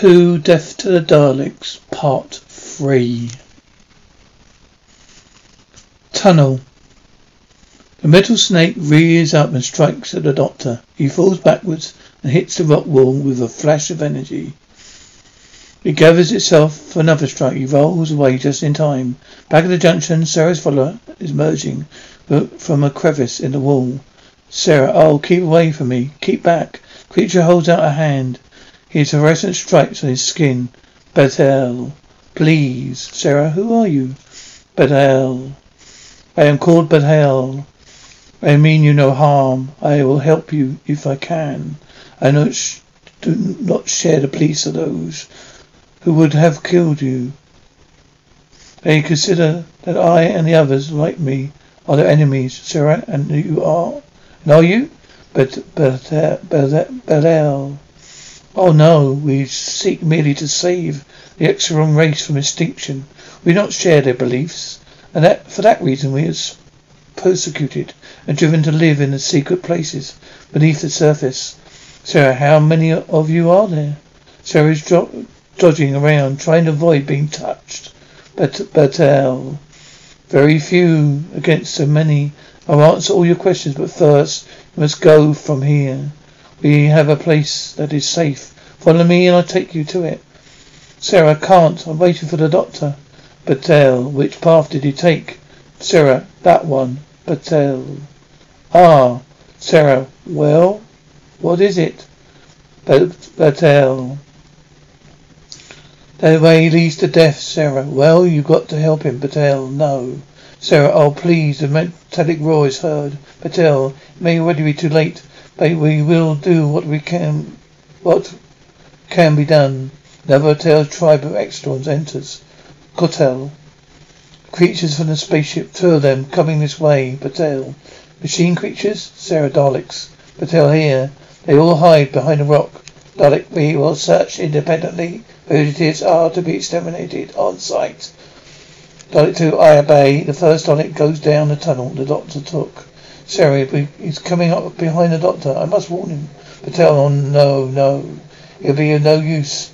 Who Death to the Daleks Part 3 Tunnel The metal snake rears up and strikes at the doctor. He falls backwards and hits the rock wall with a flash of energy. It gathers itself for another strike. He rolls away just in time. Back at the junction, Sarah's follower is emerging from a crevice in the wall. Sarah, oh, keep away from me. Keep back. Creature holds out a hand. His fluorescent stripes on his skin. Bethel. Please. Sarah, who are you? Bethel. I am called Bethel. I mean you no harm. I will help you if I can. I not sh- do not share the police of those who would have killed you. They consider that I and the others like me are their enemies. Sarah, and you are? And are you? But, Bethel. Oh no, we seek merely to save the Exxilon race from extinction. We do not share their beliefs, and that for that reason we are persecuted and driven to live in the secret places beneath the surface. Sarah, how many of you are there? Sarah is dodging around, trying to avoid being touched. But, but, uh, very few against so many. I'll answer all your questions, but first you must go from here. We have a place that is safe. Follow me and I'll take you to it. Sarah, I can't. I'm waiting for the doctor. Batel, which path did you take? Sarah, that one. Batel. Ah, Sarah, well, what is it? Batel. That way leads to death, Sarah. Well, you've got to help him, Batel. No. Sarah, oh please, the metallic roar is heard. Batel, it may already be too late. But we will do what we can, what can be done. Tailed tribe of Exxilons enters. Kotel. Creatures from the spaceship, two of them coming this way. Patel. Machine creatures? Sarah Daleks. Patel here. They all hide behind a rock. Dalek, we will search independently. Fugitives are to be exterminated on sight. Dalek 2, I obey. The first Dalek goes down the tunnel the doctor took. Sarah, he's coming up behind the doctor. I must warn him. Patel, oh no, no. It'll be of no use.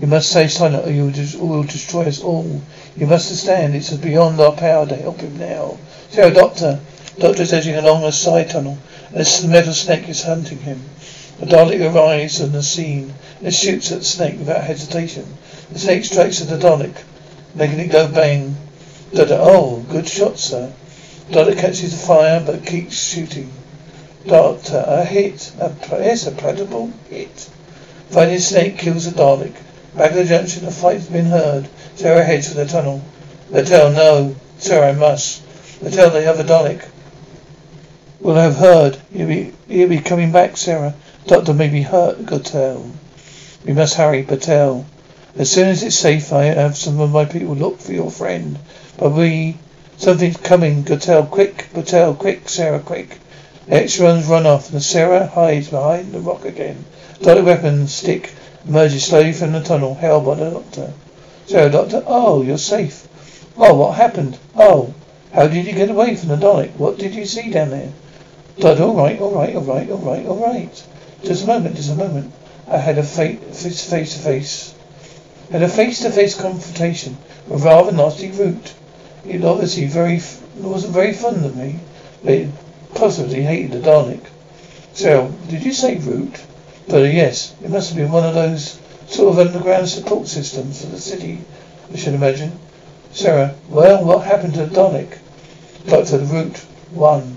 You must stay silent or you will, will destroy us all. You must understand it's beyond our power to help him now. Sarah, doctor. Doctor is edging along a side tunnel the metal snake is hunting him. The Dalek arrives on the scene and shoots at the snake without hesitation. The snake strikes at the Dalek, making it go bang. Doctor, oh, good shot, sir. Doctor catches the fire but keeps shooting. Doctor, a hit. A, yes, a hit. Finding snake kills the Dalek. Back at the junction, a fight's been heard. Sarah heads for the tunnel. tell no. Sarah, I must. tell the other Dalek. Will have heard. He'll be, he'll be coming back, Sarah. Doctor may be hurt, Gotel. We must hurry, Patel. As soon as it's safe, I have some of my people look for your friend. But we Something's coming. Gotel, quick. Gotel, quick. Sarah, quick. The Exxilons run off, and Sarah hides behind the rock again. Dotted weapon stick emerges slowly from the tunnel, held by the doctor. So, doctor, oh, you're safe. Oh, what happened? Oh, how did you get away from the Dalek? What did you see down there? Doctor, all right, all right, all right, all right, all right. Just a moment, just a moment. I had a face to face, had a face to face confrontation with rather nasty Root. He obviously very wasn't very fond of me, but he possibly hated the Dalek. So, did you say route? But uh, yes, it must have been one of those sort of underground support systems for the city, I should imagine. Sarah, well, what happened to Dalek? Doctor, route one.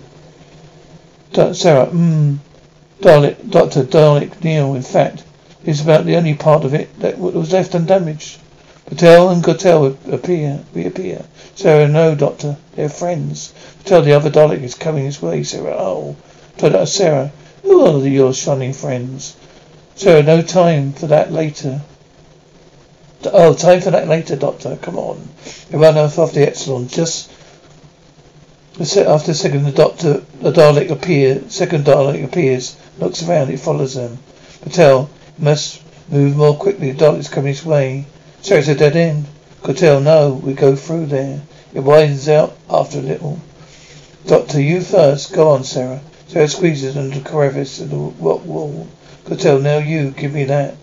Do- Sarah. Dalek, Dr. Dalek Neil, in fact, is about the only part of it that was left undamaged. Patel and Gotel appear, reappear. Sarah, no, Doctor. They're friends. Patel, the other Dalek is coming his way. Sarah, oh. Doctor, Sarah, who are your shining friends? Sarah, no time for that later. Oh, time for that later, Doctor. Come on. They run off of the Epsilon. Just after a second, the Doctor, the Dalek appears. Second Dalek appears. Looks around. It follows them. Patel must move more quickly. The Dalek's coming his way. So it's a dead end. Patel, no. We go through there. It widens out after a little. Doctor, you first. Go on, Sarah. Sarah squeezes under the crevice of the rock wall. Patel, now you. Give me that.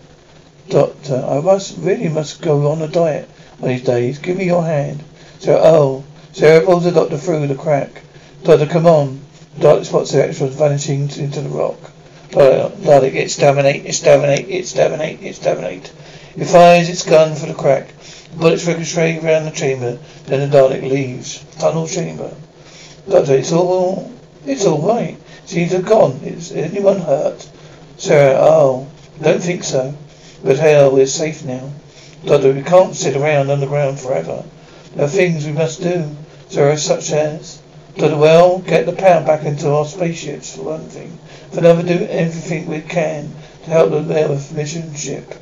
Doctor, I must really must go on a diet one these days. Give me your hand. So, oh, Sarah oh, pulls the doctor through the crack. Doctor, come on. The doctor spots the extras vanishing into the rock. Doctor, exterminate, exterminate, exterminate, exterminate. It fires its gun for the crack. The bullets ricochet around the chamber. Then the Dalek leaves. Tunnel chamber. Doctor, it's all, it's all right. Seems to have gone. Is anyone hurt? Sarah, oh, don't think so. But hell, we're safe now. Doctor, we can't sit around underground forever. There are things we must do. Are such as Doctor, well, get the power back into our spaceships for one thing. For another, do everything we can to help the Mammoth mission ship.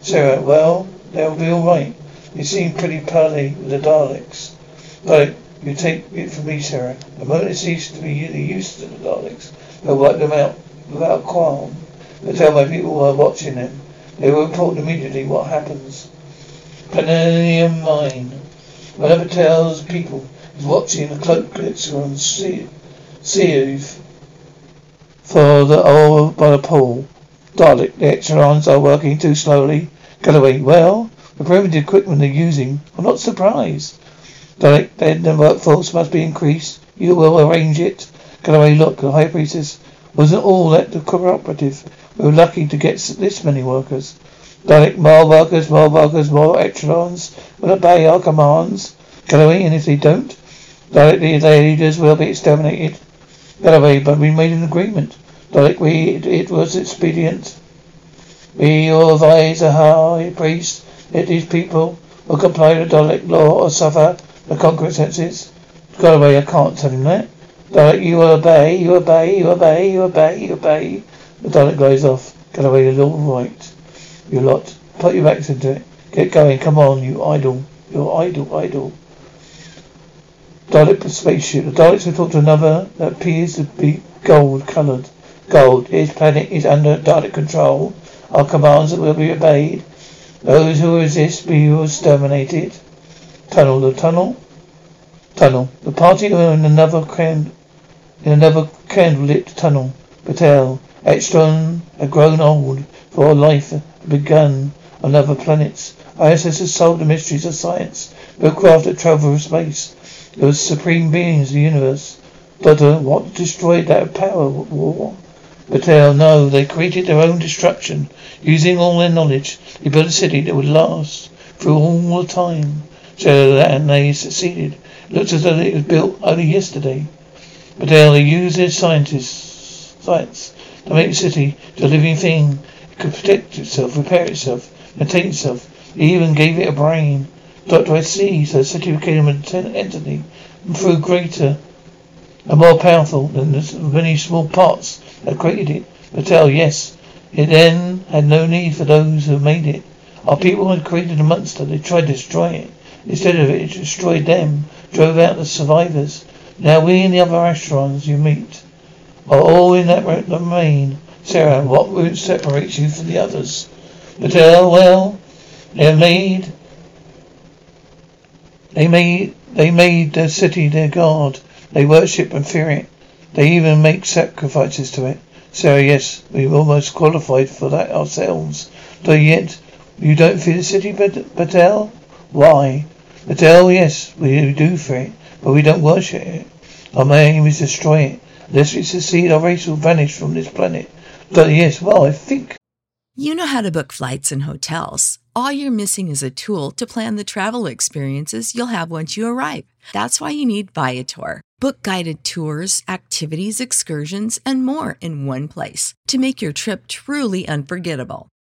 Sarah, uh, well, they'll be all right. You seem pretty pearly with the Daleks. But you take it from me, Sarah. The moment it ceases to be used to the Daleks, they'll wipe them out without qualm. But tell my people who are watching them they will report immediately what happens. Parrinium Mine. Whatever tells people is watching the cloak glitzer on Sieve for the oil by the pool. Dalek, the are working too slowly. Galloway, well, the primitive equipment they're using, I'm not surprised. Dalek, then the workforce must be increased. You will arrange it. Galloway, look, the High Priestess wasn't all that the cooperative. We were lucky to get this many workers. Dalek, more workers, more workers, more Exxilons will obey our commands. Galloway, and if they don't, Dalek, the leaders will be exterminated. Galloway, but we made an agreement. Dalek, we, it, it was expedient. We advise the high priest that these people will comply to Dalek law or suffer the consequences. Galloway, I can't tell him that. Dalek, you obey, you obey, you obey, you obey, you obey. The Dalek goes off. Galloway, you're all right. You lot. Put your backs into it. Get going. Come on, you idle. You're idle, idle. Dalek spaceship. The Daleks will talk to another that appears to be gold coloured. Gold. His planet is under Dalek control. Our commands will be obeyed. Those who resist will be exterminated. Tunnel. The tunnel. Tunnel. The party are in another can in another candlelit tunnel. Patel, Ekstrom had grown old, for life begun on other planets. Our ancestors solved the mysteries of science, built craft that travel through space. Those supreme beings of the universe. Doctor, what destroyed that power war? Patel, no, they created their own destruction. Using all their knowledge, they built a city that would last through all the time. So that they succeeded. It looks as though it was built only yesterday. But they use their scientists, science to make the city to a living thing. It could protect itself, repair itself, maintain itself. They even gave it a brain. I see. So the city became an entity and through greater and more powerful than the many small parts that created it. Patel, yes. It then had no need for those who made it. Our people had created a monster. They tried to destroy it. Instead of it, it destroyed them, drove out the survivors. Now we and the other astronauts you meet are all in that domain. Sarah, what route separates you from the others? Patel, oh, well, they made they made they made the city their god. They worship and fear it. They even make sacrifices to it. Sarah, yes, we've almost qualified for that ourselves. But yet, you don't fear the city, Patel? Why? Adele, yes, we do fear it, but we don't worship it. Our aim is destroy it. Unless we succeed, our race will vanish from this planet. But yes, well, I think. You know how to book flights and hotels. All you're missing is a tool to plan the travel experiences you'll have once you arrive. That's why you need Viator. Book guided tours, activities, excursions, and more in one place to make your trip truly unforgettable.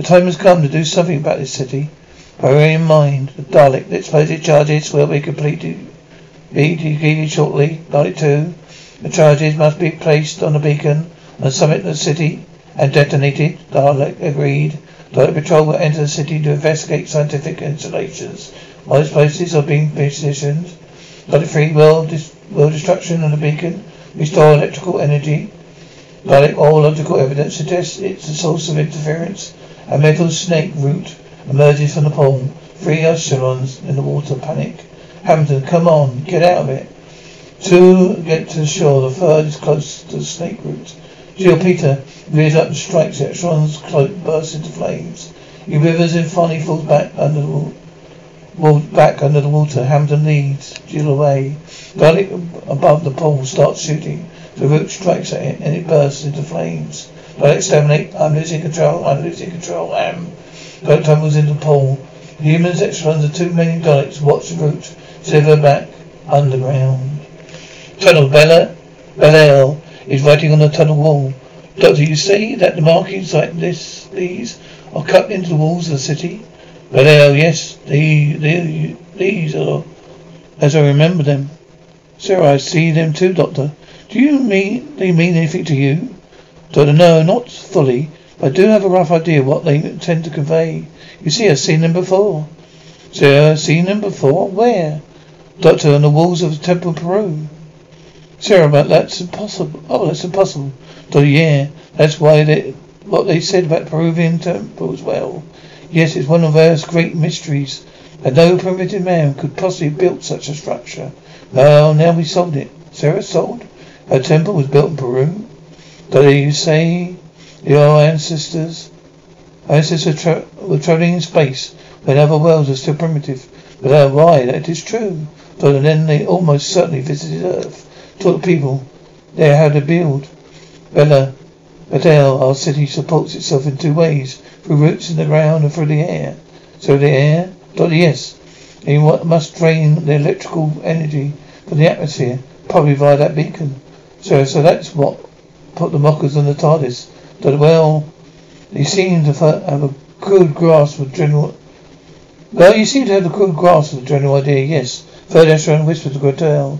The time has come to do something about this city. Bearing in mind the Dalek explosive charges will be completed be completed shortly. Dalek 2. The charges must be placed on a beacon on the summit of the city and detonated. Dalek agreed. Dalek Patrol will enter the city to investigate scientific installations while explosives are being positioned. Dalek 3 will, dis- will destruction on the beacon restore electrical energy. Dalek all logical evidence suggests it's the source of interference. A metal snake root emerges from the pole. Three Exxilons in the water panic. Hamilton, come on, get out of it. Two get to the shore. The third is close to the snake root. Jill Peter rears up and strikes it. Exxilon's cloak bursts into flames. He withers and finally falls back under the wall, back under the water. Hamilton leads Jill away. Dalek above the pole starts shooting. The root strikes at it and it bursts into flames. Don't exterminate. I'm losing control. I'm losing control. Um, Am. Don't tumbles into the pool. The humans Exxilons of two million Daleks watch the route deliver back underground. Tunnel Bella Bellal is writing on the tunnel wall. Doctor, you see that the markings like this these are cut into the walls of the city? Bellal, yes, they, they, these are as I remember them. Sir, I see them too, Doctor. Do you mean they mean anything to you? Doctor, no, not fully, but I do have a rough idea what they intend to convey. You see, I've seen them before. Sarah, seen them before? Where? Doctor, on the walls of the Temple of Peru. Sarah, but that's impossible. Oh, that's impossible. Doctor, yeah, that's why they, what they said about Peruvian temple as well. Yes, it's one of those great mysteries that no primitive man could possibly have built such a structure. Well, now we solved it. Sarah solved? A temple was built in Peru? Do you say your ancestors, ancestors tra- were traveling in space when other worlds are still primitive? But uh, why? That is true. But then they almost certainly visited Earth, taught people there how to build. Bella, Badell, our city supports itself in two ways: through roots in the ground and through the air. So the air, Doctor, yes, and you must drain the electrical energy from the atmosphere, probably via that beacon. So, so that's what put the mockers on the TARDIS. But well, you seem to have a good grasp of general. Well, you seem to have a good grasp of the general idea. Yes. Third Astronaut whispered to.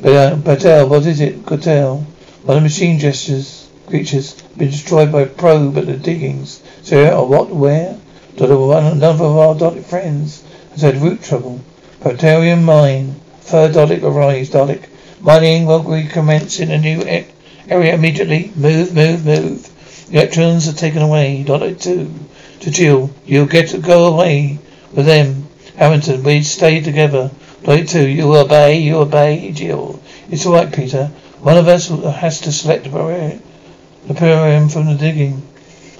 But, uh, Patel, what is it, Gotel? One of the machine gestures creatures been destroyed by a probe at the diggings. So, uh, what? Where? One another of our Dalek friends has had root trouble. Protarian mine. Third Dalek arrives. Dalek mining will recommence in a new area immediately. Move, move, move. Electrons are taken away. Dalek two. To Jill. You'll get to go away with them. Hamilton, we stay together. Dalek two. You obey, you obey, Jill. It's all right, Peter. One of us has to select the the barium from the digging.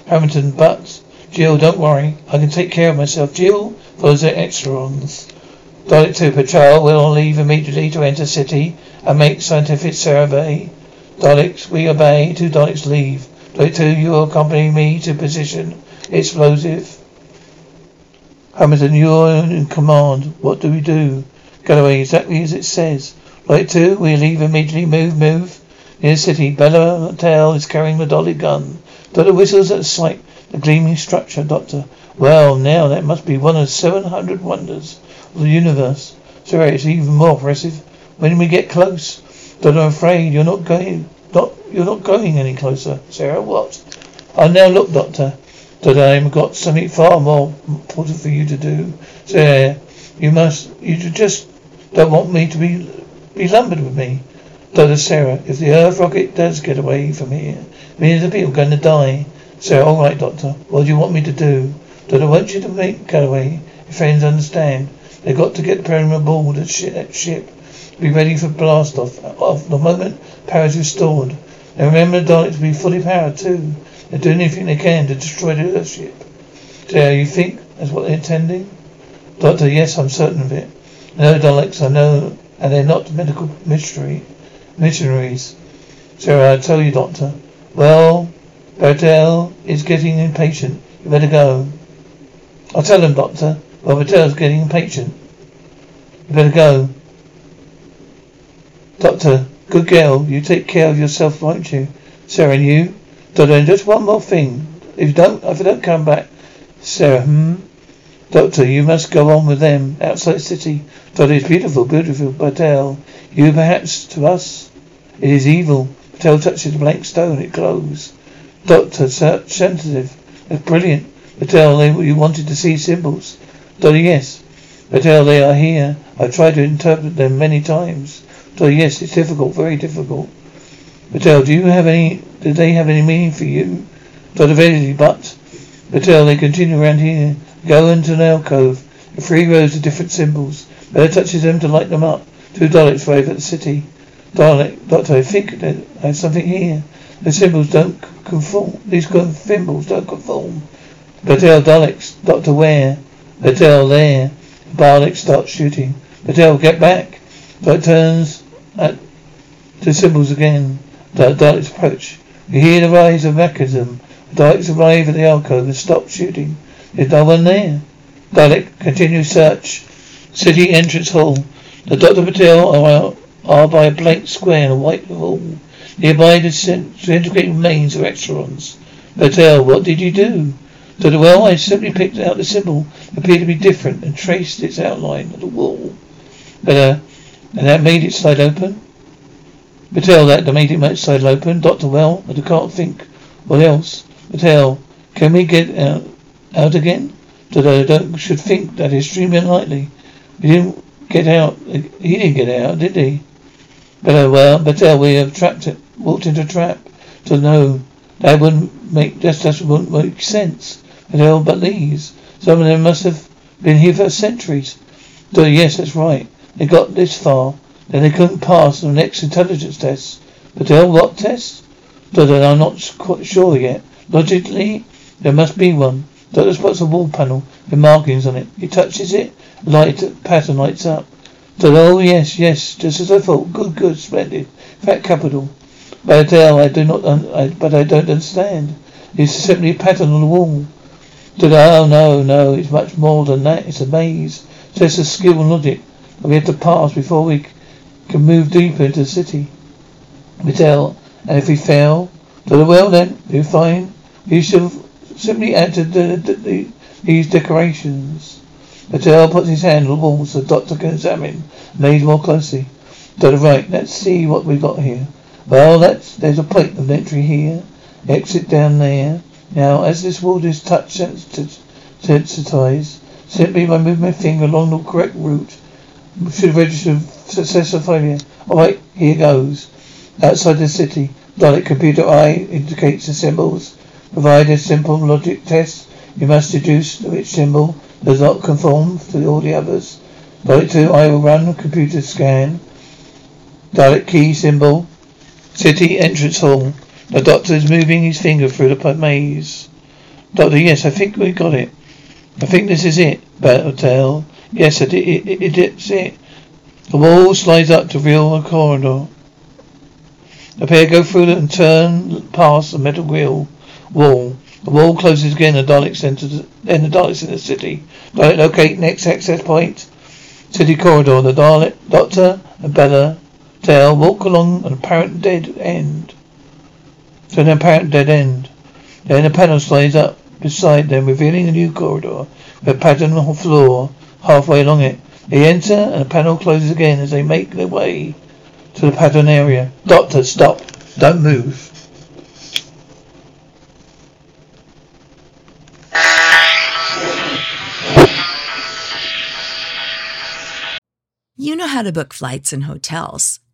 Hamilton, but Jill, don't worry. I can take care of myself. Jill follows the Exxilons. Dalek 2 patrol will leave immediately to enter city and make scientific survey. Daleks, we obey. Two Daleks leave. Dalek 2, you accompany me to position explosive. Hamilton, you're in command. What do we do? Galloway, exactly as it says. Dalek 2, we leave immediately. Move, move. Near the city, Bella Tail is carrying the Dalek gun. Dalek whistles at sight. The gleaming structure, Doctor. Well, now that must be one of seven hundred wonders of the universe. Sir, it's even more impressive when we get close. But I'm afraid you're not going not you're not going any closer. Sarah, what? I now look, Doctor. Today I've got something far more important for you to do. Sarah, you must you just don't want me to be be lumbered with me. Doctor Sarah, if the Earth rocket does get away from here, millions of people are going to die. Sarah, all right, Doctor. What do you want me to do? Doctor, I want you to make Galloway. Your friends understand. They've got to get the Pyramid aboard that ship. Be ready for blast off. Off the moment power is restored. And remember the Daleks to be fully powered too. They're doing anything they can to destroy the Earthship. So you think that's what they're intending? Doctor, yes, I'm certain of it. No Daleks, I know, and they're not medical mystery missionaries. So I tell you, Doctor. Well, Bertel is getting impatient. You better go. I'll tell him, Doctor. Well, Bertel's getting impatient. You better go. Doctor, good girl, you take care of yourself, won't you? Sarah, and you? Doctor, and just one more thing. If you don't, if I don't come back, Sarah, hmm? Doctor, you must go on with them outside city. Doctor, it's beautiful, beautiful, Bertel. Uh, you perhaps to us, it is evil. Bertel touches the blank stone, it glows. Doctor, sensitive. That's brilliant. Patel, uh, they, you wanted to see symbols. Doctor, yes. Patel, uh, they are here. I've tried to interpret them many times. Doctor, yes, it's difficult, very difficult. Patel, do you have any, do they have any meaning for you? Doctor, very, but. Patel, they continue around here. Go into an alcove. The three rows of different symbols. Bella touches them to light them up. Two Daleks arrive at the city. Dalek, Doctor, I think I have something here. The symbols don't conform. These symbols don't conform. Patel Daleks, Doctor Ware. Patel there. Dalek starts shooting. Patel, get back. Dalek turns at the symbols again. Daleks approach. We hear the rise of mechanism. The Daleks arrive at the alcove and stop shooting. There's no one there. Dalek continues search. City entrance hall. The Dr. Patel are, are by a blank square in a white wall. Nearby disintegrating remains of Exxilons. Patel, what did you do? The well, I simply picked out the symbol, appeared to be different, and traced its outline on the wall. But, uh, and that made it slide open? Patel, that made it slide open. Doctor, well, I can't think. What else? Patel, can we get out, out again? Don't, should think that is extremely unlikely. We didn't get out. He didn't get out, did he? But, uh, well, Patel, we have trapped it walked into a trap. To know that wouldn't make just just wouldn't make sense. But all but these. Some of them must have been here for centuries. So yes, that's right. They got this far. Then they couldn't pass the next intelligence test. But they'll what test? Doctor, I'm not quite sure yet. Logically, there must be one. Doctor spots a wall panel with markings on it. He touches it, light pattern lights up. Doctor, oh yes, yes, just as I thought. Good, good, splendid. Fat capital. Badell, I do not, un- I, but I don't understand. It's simply a pattern on the wall. Oh no, no, it's much more than that. It's a maze. It's a skill and logic we have to pass before we can move deeper into the city. Patel, and if we fail, very well then, we're fine. We shall simply add to the, the, the, these decorations. Patel puts his hand on the wall so the doctor can examine Maze more closely. To the right, let's see what we've got here. Well, that's there's a plate of entry here. Exit down there. Now, as this wall is touch sensitized, simply by moving my finger along the correct route, should register success or failure. Alright, here goes. Outside the city, Dalek computer eye indicates the symbols. Provide a simple logic test. You must deduce which symbol does not conform to all the others. Dalek 2, I will run computer scan. Dalek key symbol. City entrance hall. The doctor is moving his finger through the maze. Doctor, yes, I think we got it. I think this is it, Battletale. Yes, it, it, it, it's it. The eh? wall slides up to reveal a corridor. The pair go through it and turn past the metal grill wall. The wall closes again. The Daleks enter. Then the Daleks in the city. Dalek locate next access point. City corridor. The Dalek Doctor and Bella Tail walk along an apparent dead end. To an apparent dead end. Then a panel slides up beside them, revealing a new corridor with a pattern floor halfway along it. They enter and the panel closes again as they make their way to the pattern area. Doctor, stop. Don't move. You know how to book flights and hotels.